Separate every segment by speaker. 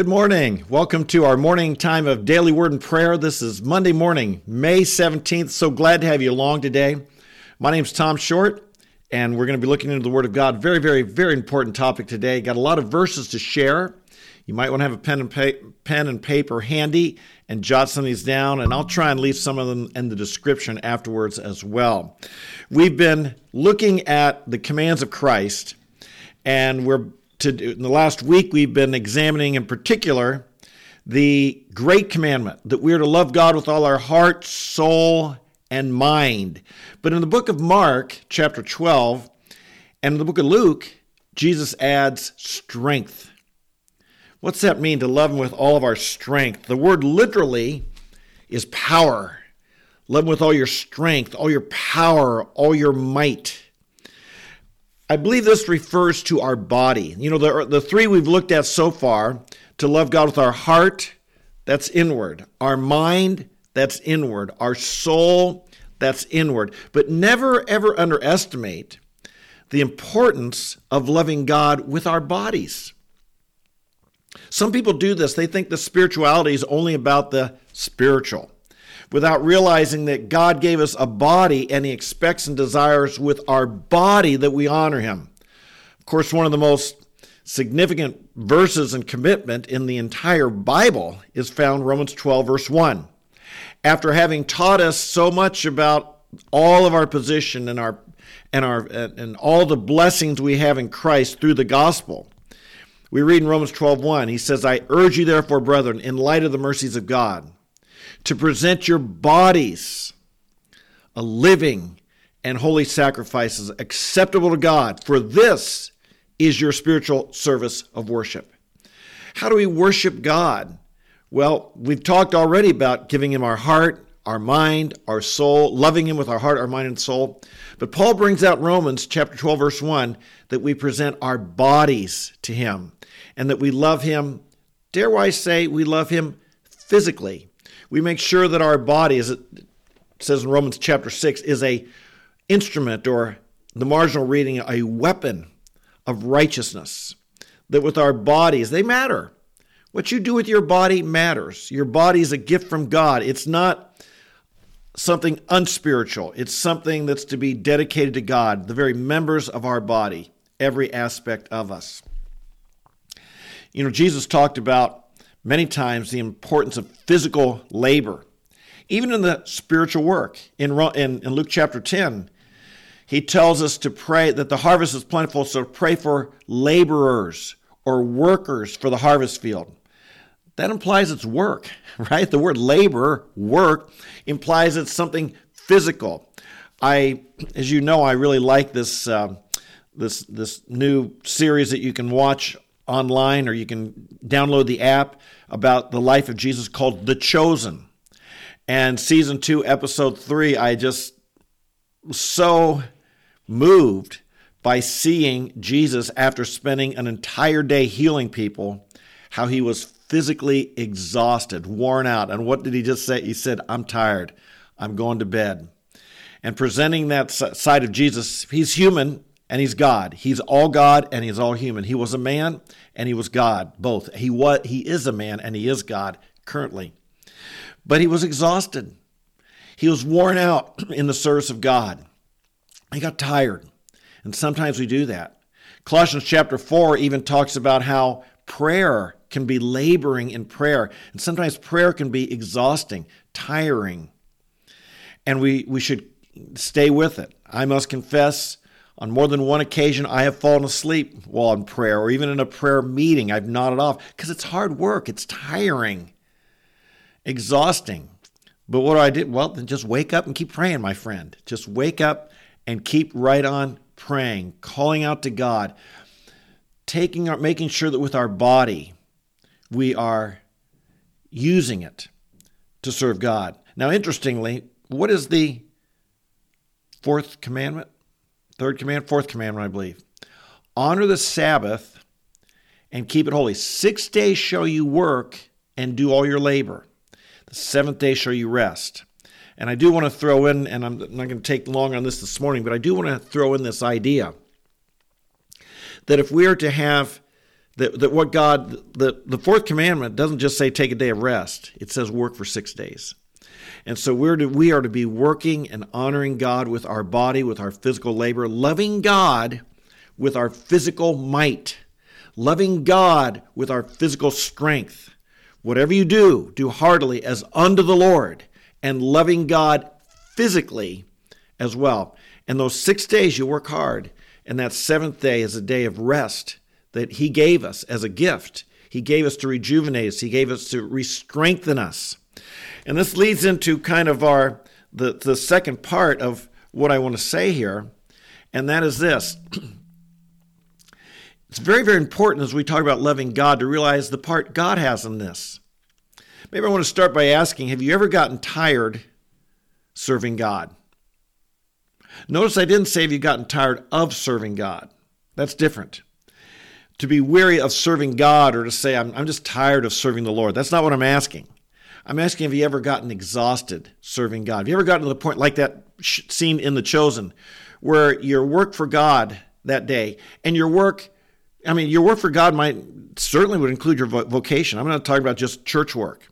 Speaker 1: Good morning. Welcome to our morning time of daily word and prayer. This is Monday morning, May 17th. So glad to have you along today. My name is Tom Short, and we're going to be looking into the Word of God. Very, very, very important topic today. Got a lot of verses to share. You might want to have a pen and, pa- pen and paper handy and jot some of these down, and I'll try and leave some of them in the description afterwards as well. We've been looking at the commands of Christ, and we're to, in the last week we've been examining in particular the great commandment that we are to love God with all our heart, soul, and mind. But in the book of Mark, chapter 12, and in the book of Luke, Jesus adds strength. What's that mean to love Him with all of our strength? The word literally is power. Love Him with all your strength, all your power, all your might. I believe this refers to our body. You know, the, the three we've looked at so far to love God with our heart, that's inward. Our mind, that's inward. Our soul, that's inward. But never, ever underestimate the importance of loving God with our bodies. Some people do this. They think the spirituality is only about the spiritual without realizing that God gave us a body and He expects and desires with our body that we honor Him. Of course, one of the most significant verses and commitment in the entire Bible is found Romans 12, verse 1. After having taught us so much about all of our position and our and our and all the blessings we have in Christ through the gospel, we read in Romans 12:1, he says, I urge you therefore, brethren, in light of the mercies of God, to present your bodies a living and holy sacrifices acceptable to God, for this is your spiritual service of worship. How do we worship God? Well, we've talked already about giving him our heart, our mind, our soul, loving him with our heart, our mind, and soul. But Paul brings out Romans chapter 12, verse 1, that we present our bodies to him and that we love him, dare I say, we love him physically. We make sure that our body, as it says in Romans chapter 6, is a instrument or the marginal reading, a weapon of righteousness. That with our bodies, they matter. What you do with your body matters. Your body is a gift from God. It's not something unspiritual. It's something that's to be dedicated to God, the very members of our body, every aspect of us. You know, Jesus talked about many times the importance of physical labor, even in the spiritual work. In, in, in Luke chapter 10, he tells us to pray that the harvest is plentiful, so pray for laborers or workers for the harvest field. That implies it's work, right? The word labor, work, implies it's something physical. I, as you know, I really like this uh, this this new series that you can watch online or you can download the app about the life of Jesus called The Chosen. And season two, episode three, I just was so moved by seeing Jesus after spending an entire day healing people, how he was physically exhausted, worn out. And what did he just say? He said, I'm tired. I'm going to bed. And presenting that side of Jesus, he's human, and he's God. He's all God and he's all human. He was a man and he was God, both. He was he is a man and he is God currently. But he was exhausted. He was worn out in the service of God. He got tired. And sometimes we do that. Colossians chapter 4 even talks about how prayer can be laboring in prayer. And sometimes prayer can be exhausting, tiring. And we, we should stay with it. I must confess on more than one occasion, I have fallen asleep while in prayer or even in a prayer meeting. I've nodded off because it's hard work, it's tiring, exhausting. But what do I do? Well, then just wake up and keep praying, my friend. Just wake up and keep right on praying, calling out to God, taking our, making sure that with our body we are using it to serve God. Now, interestingly, what is the fourth commandment? Third command, fourth commandment, I believe. Honor the Sabbath and keep it holy. Six days shall you work and do all your labor. The seventh day shall you rest. And I do want to throw in, and I'm not going to take long on this this morning, but I do want to throw in this idea that if we are to have that, that what God, the, the fourth commandment doesn't just say take a day of rest, it says work for six days. And so we're to, we are to be working and honoring God with our body, with our physical labor, loving God with our physical might, loving God with our physical strength. Whatever you do, do heartily as unto the Lord, and loving God physically as well. And those six days you work hard, and that seventh day is a day of rest that He gave us as a gift. He gave us to rejuvenate us, He gave us to re strengthen us. And this leads into kind of our the, the second part of what I want to say here, and that is this. It's very, very important as we talk about loving God to realize the part God has in this. Maybe I want to start by asking Have you ever gotten tired serving God? Notice I didn't say have you gotten tired of serving God. That's different. To be weary of serving God or to say, I'm, I'm just tired of serving the Lord. That's not what I'm asking. I'm asking, have you ever gotten exhausted serving God? Have you ever gotten to the point like that scene in The Chosen, where your work for God that day and your work, I mean, your work for God might certainly would include your vocation. I'm not talking about just church work.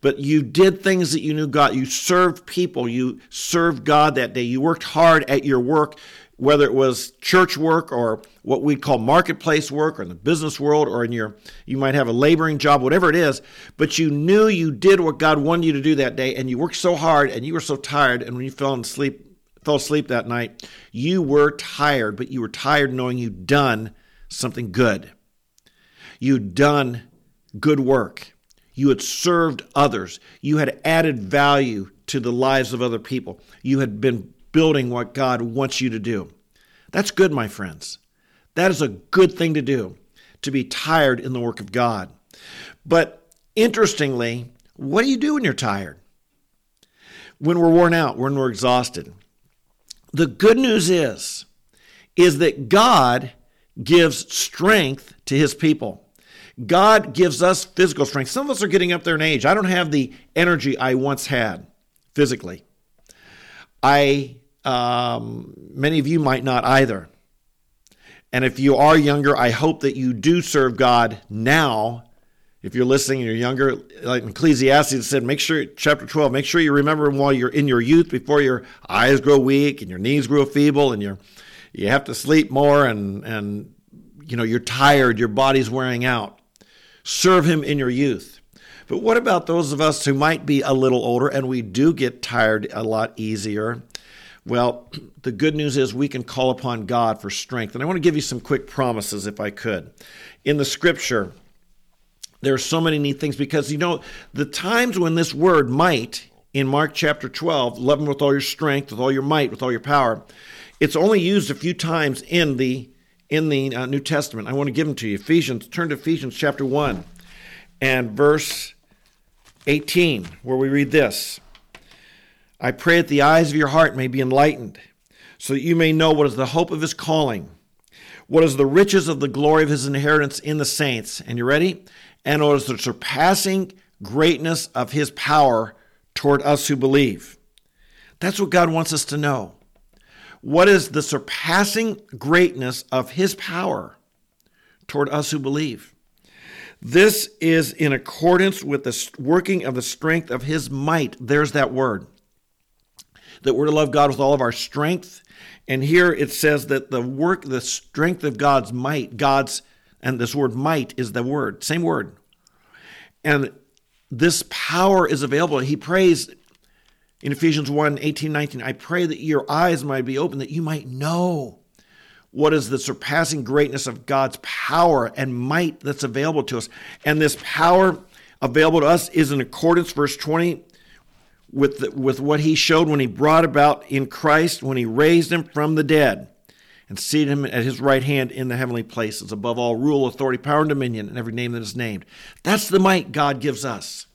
Speaker 1: But you did things that you knew God. You served people. You served God that day. You worked hard at your work whether it was church work or what we call marketplace work or in the business world or in your you might have a laboring job whatever it is but you knew you did what god wanted you to do that day and you worked so hard and you were so tired and when you fell asleep fell asleep that night you were tired but you were tired knowing you'd done something good. You'd done good work. You had served others. You had added value to the lives of other people. You had been building what God wants you to do. That's good, my friends. That is a good thing to do, to be tired in the work of God. But interestingly, what do you do when you're tired? When we're worn out, when we're exhausted. The good news is is that God gives strength to his people. God gives us physical strength. Some of us are getting up there in age. I don't have the energy I once had physically. I um, many of you might not either. And if you are younger, I hope that you do serve God now. If you're listening and you're younger, like Ecclesiastes said, make sure, chapter 12, make sure you remember him while you're in your youth before your eyes grow weak and your knees grow feeble and you're, you have to sleep more and, and you know, you're tired, your body's wearing out. Serve him in your youth. But what about those of us who might be a little older and we do get tired a lot easier? Well, the good news is we can call upon God for strength. And I want to give you some quick promises if I could. In the scripture, there are so many neat things because, you know, the times when this word might in Mark chapter 12, love him with all your strength, with all your might, with all your power, it's only used a few times in the in the uh, New Testament. I want to give them to you. Ephesians, turn to Ephesians chapter 1 and verse 18, where we read this. I pray that the eyes of your heart may be enlightened, so that you may know what is the hope of his calling, what is the riches of the glory of his inheritance in the saints. And you ready? And what is the surpassing greatness of his power toward us who believe. That's what God wants us to know. What is the surpassing greatness of his power toward us who believe? This is in accordance with the working of the strength of his might. There's that word that we're to love God with all of our strength. And here it says that the work, the strength of God's might, God's, and this word might is the word, same word. And this power is available. He prays in Ephesians 1 18, 19, I pray that your eyes might be open, that you might know what is the surpassing greatness of God's power and might that's available to us. And this power available to us is in accordance, verse 20, with, the, with what he showed when he brought about in Christ, when he raised him from the dead and seated him at his right hand in the heavenly places, above all rule, authority, power, and dominion, and every name that is named. That's the might God gives us.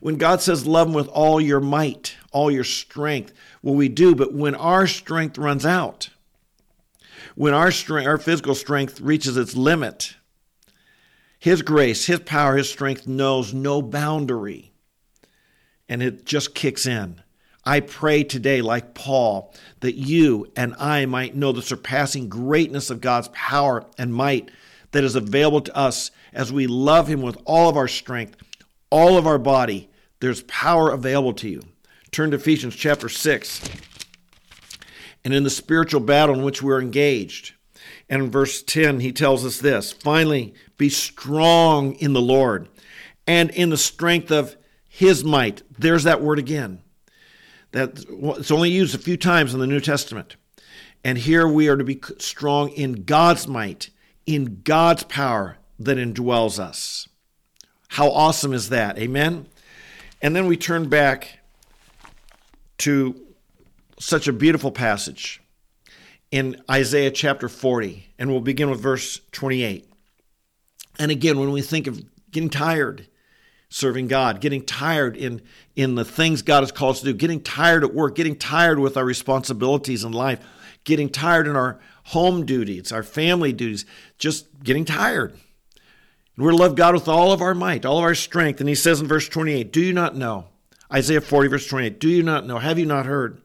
Speaker 1: When God says, Love him with all your might, all your strength, well, we do, but when our strength runs out, when our strength, our physical strength reaches its limit, his grace, his power, his strength knows no boundary and it just kicks in. I pray today, like Paul, that you and I might know the surpassing greatness of God's power and might that is available to us as we love Him with all of our strength, all of our body. There's power available to you. Turn to Ephesians chapter 6. And in the spiritual battle in which we're engaged, and in verse 10, he tells us this finally, be strong in the Lord and in the strength of his might. There's that word again. That it's only used a few times in the New Testament. And here we are to be strong in God's might, in God's power that indwells us. How awesome is that? Amen. And then we turn back to such a beautiful passage in Isaiah chapter 40, and we'll begin with verse 28. And again, when we think of getting tired serving God, getting tired in, in the things God has called us to do, getting tired at work, getting tired with our responsibilities in life, getting tired in our home duties, our family duties, just getting tired. And we're to love God with all of our might, all of our strength. And he says in verse 28, Do you not know? Isaiah 40, verse 28, Do you not know? Have you not heard?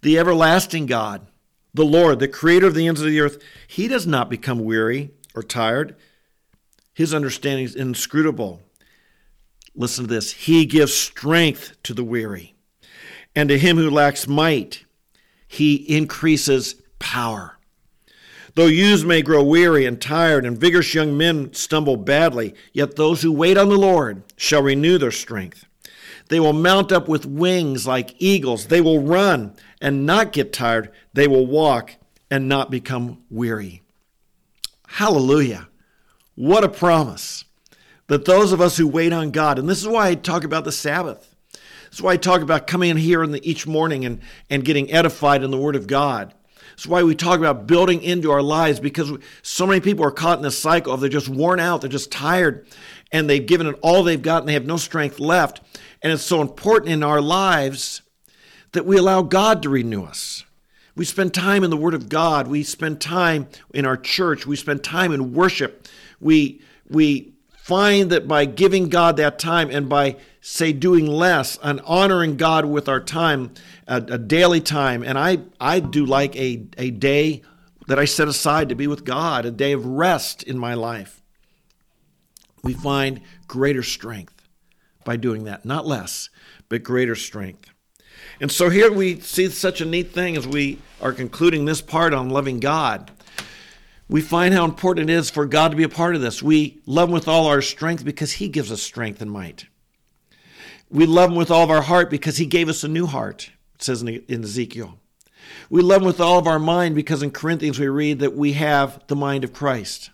Speaker 1: The everlasting God, the Lord, the creator of the ends of the earth, he does not become weary or tired. His understanding is inscrutable. Listen to this. He gives strength to the weary, and to him who lacks might, he increases power. Though youths may grow weary and tired, and vigorous young men stumble badly, yet those who wait on the Lord shall renew their strength. They will mount up with wings like eagles. They will run and not get tired. They will walk and not become weary. Hallelujah. What a promise that those of us who wait on God, and this is why I talk about the Sabbath. This is why I talk about coming in here in the, each morning and, and getting edified in the Word of God. This is why we talk about building into our lives because so many people are caught in this cycle of they're just worn out, they're just tired, and they've given it all they've got and they have no strength left. And it's so important in our lives that we allow God to renew us. We spend time in the Word of God. We spend time in our church. We spend time in worship. We, we find that by giving God that time and by, say, doing less and honoring God with our time, a, a daily time, and I, I do like a, a day that I set aside to be with God, a day of rest in my life. We find greater strength by doing that. Not less, but greater strength. And so here we see such a neat thing as we are concluding this part on loving God we find how important it is for God to be a part of this. We love Him with all our strength because He gives us strength and might. We love Him with all of our heart because He gave us a new heart, it says in Ezekiel. We love Him with all of our mind because in Corinthians we read that we have the mind of Christ.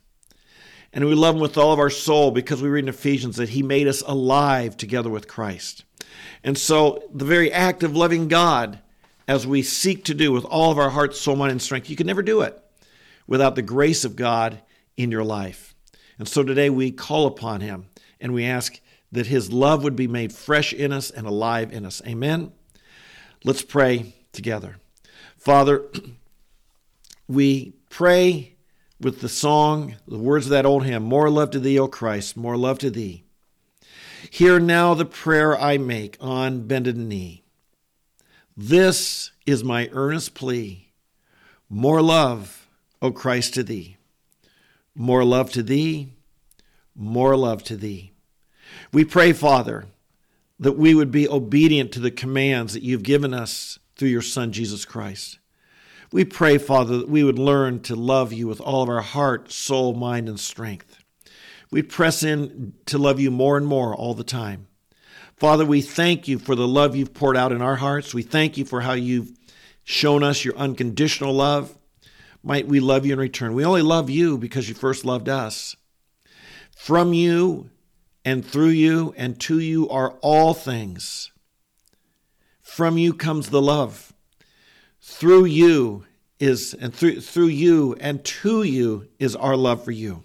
Speaker 1: And we love Him with all of our soul because we read in Ephesians that He made us alive together with Christ. And so the very act of loving God, as we seek to do with all of our heart, soul, mind, and strength, you can never do it without the grace of God in your life. And so today we call upon Him and we ask that His love would be made fresh in us and alive in us. Amen. Let's pray together. Father, we pray with the song, the words of that old hymn, More love to thee, O Christ, more love to thee. Hear now the prayer I make on bended knee. This is my earnest plea. More love O Christ, to thee. More love to thee, more love to thee. We pray, Father, that we would be obedient to the commands that you've given us through your Son, Jesus Christ. We pray, Father, that we would learn to love you with all of our heart, soul, mind, and strength. We press in to love you more and more all the time. Father, we thank you for the love you've poured out in our hearts. We thank you for how you've shown us your unconditional love might we love you in return. We only love you because you first loved us. From you and through you and to you are all things. From you comes the love. Through you is and through through you and to you is our love for you.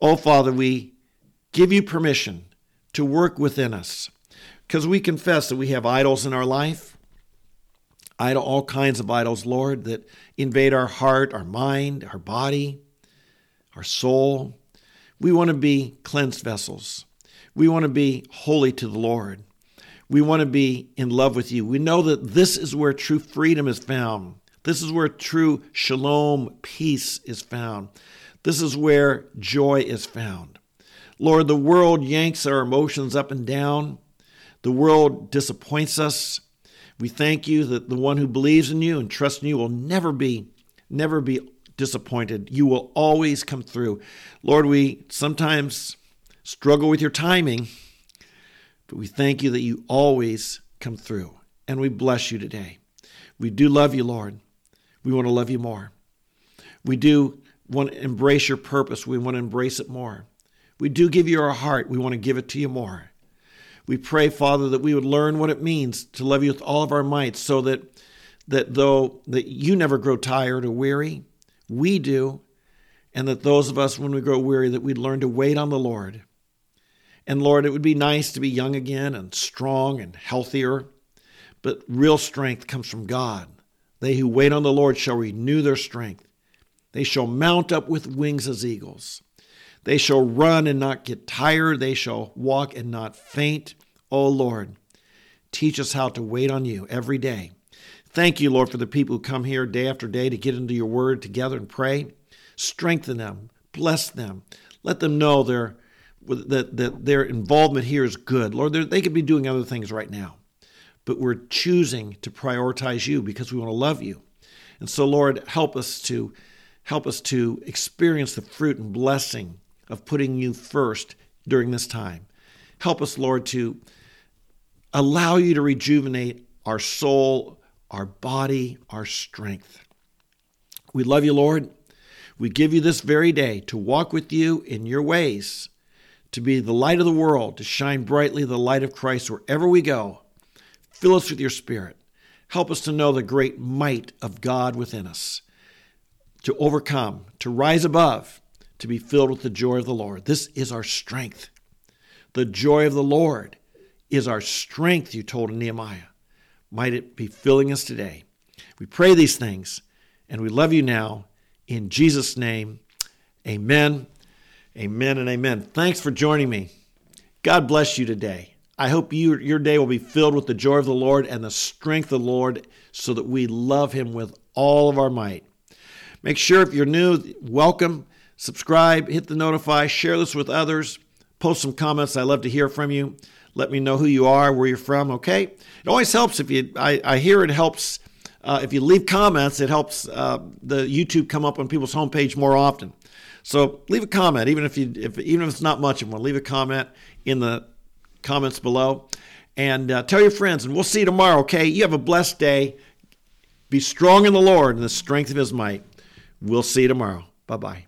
Speaker 1: Oh Father, we give you permission to work within us because we confess that we have idols in our life idol, all kinds of idols, Lord, that invade our heart, our mind, our body, our soul. We want to be cleansed vessels. We want to be holy to the Lord. We want to be in love with you. We know that this is where true freedom is found. This is where true shalom, peace is found. This is where joy is found. Lord, the world yanks our emotions up and down. The world disappoints us. We thank you that the one who believes in you and trusts in you will never be, never be disappointed. You will always come through. Lord, we sometimes struggle with your timing, but we thank you that you always come through. And we bless you today. We do love you, Lord. We want to love you more. We do want to embrace your purpose. We want to embrace it more. We do give you our heart. We want to give it to you more. We pray, Father, that we would learn what it means to love you with all of our might so that, that though that you never grow tired or weary, we do, and that those of us, when we grow weary, that we'd learn to wait on the Lord. And Lord, it would be nice to be young again and strong and healthier, but real strength comes from God. They who wait on the Lord shall renew their strength. They shall mount up with wings as eagles. They shall run and not get tired. They shall walk and not faint. O oh Lord, teach us how to wait on you every day. Thank you, Lord, for the people who come here day after day to get into your word together and pray. Strengthen them, bless them, let them know their, that, that their involvement here is good. Lord, they could be doing other things right now, but we're choosing to prioritize you because we want to love you. And so, Lord, help us to help us to experience the fruit and blessing of putting you first during this time. Help us, Lord, to allow you to rejuvenate our soul, our body, our strength. We love you, Lord. We give you this very day to walk with you in your ways, to be the light of the world, to shine brightly the light of Christ wherever we go. Fill us with your Spirit. Help us to know the great might of God within us, to overcome, to rise above, to be filled with the joy of the Lord. This is our strength. The joy of the Lord is our strength, you told Nehemiah. Might it be filling us today. We pray these things and we love you now. In Jesus' name, amen, amen, and amen. Thanks for joining me. God bless you today. I hope you, your day will be filled with the joy of the Lord and the strength of the Lord so that we love Him with all of our might. Make sure if you're new, welcome subscribe, hit the notify, share this with others, post some comments. I love to hear from you. Let me know who you are, where you're from. Okay, it always helps if you. I, I hear it helps uh, if you leave comments. It helps uh, the YouTube come up on people's homepage more often. So leave a comment, even if you if even if it's not much of one. Leave a comment in the comments below, and uh, tell your friends. And we'll see you tomorrow. Okay, you have a blessed day. Be strong in the Lord and the strength of His might. We'll see you tomorrow. Bye bye.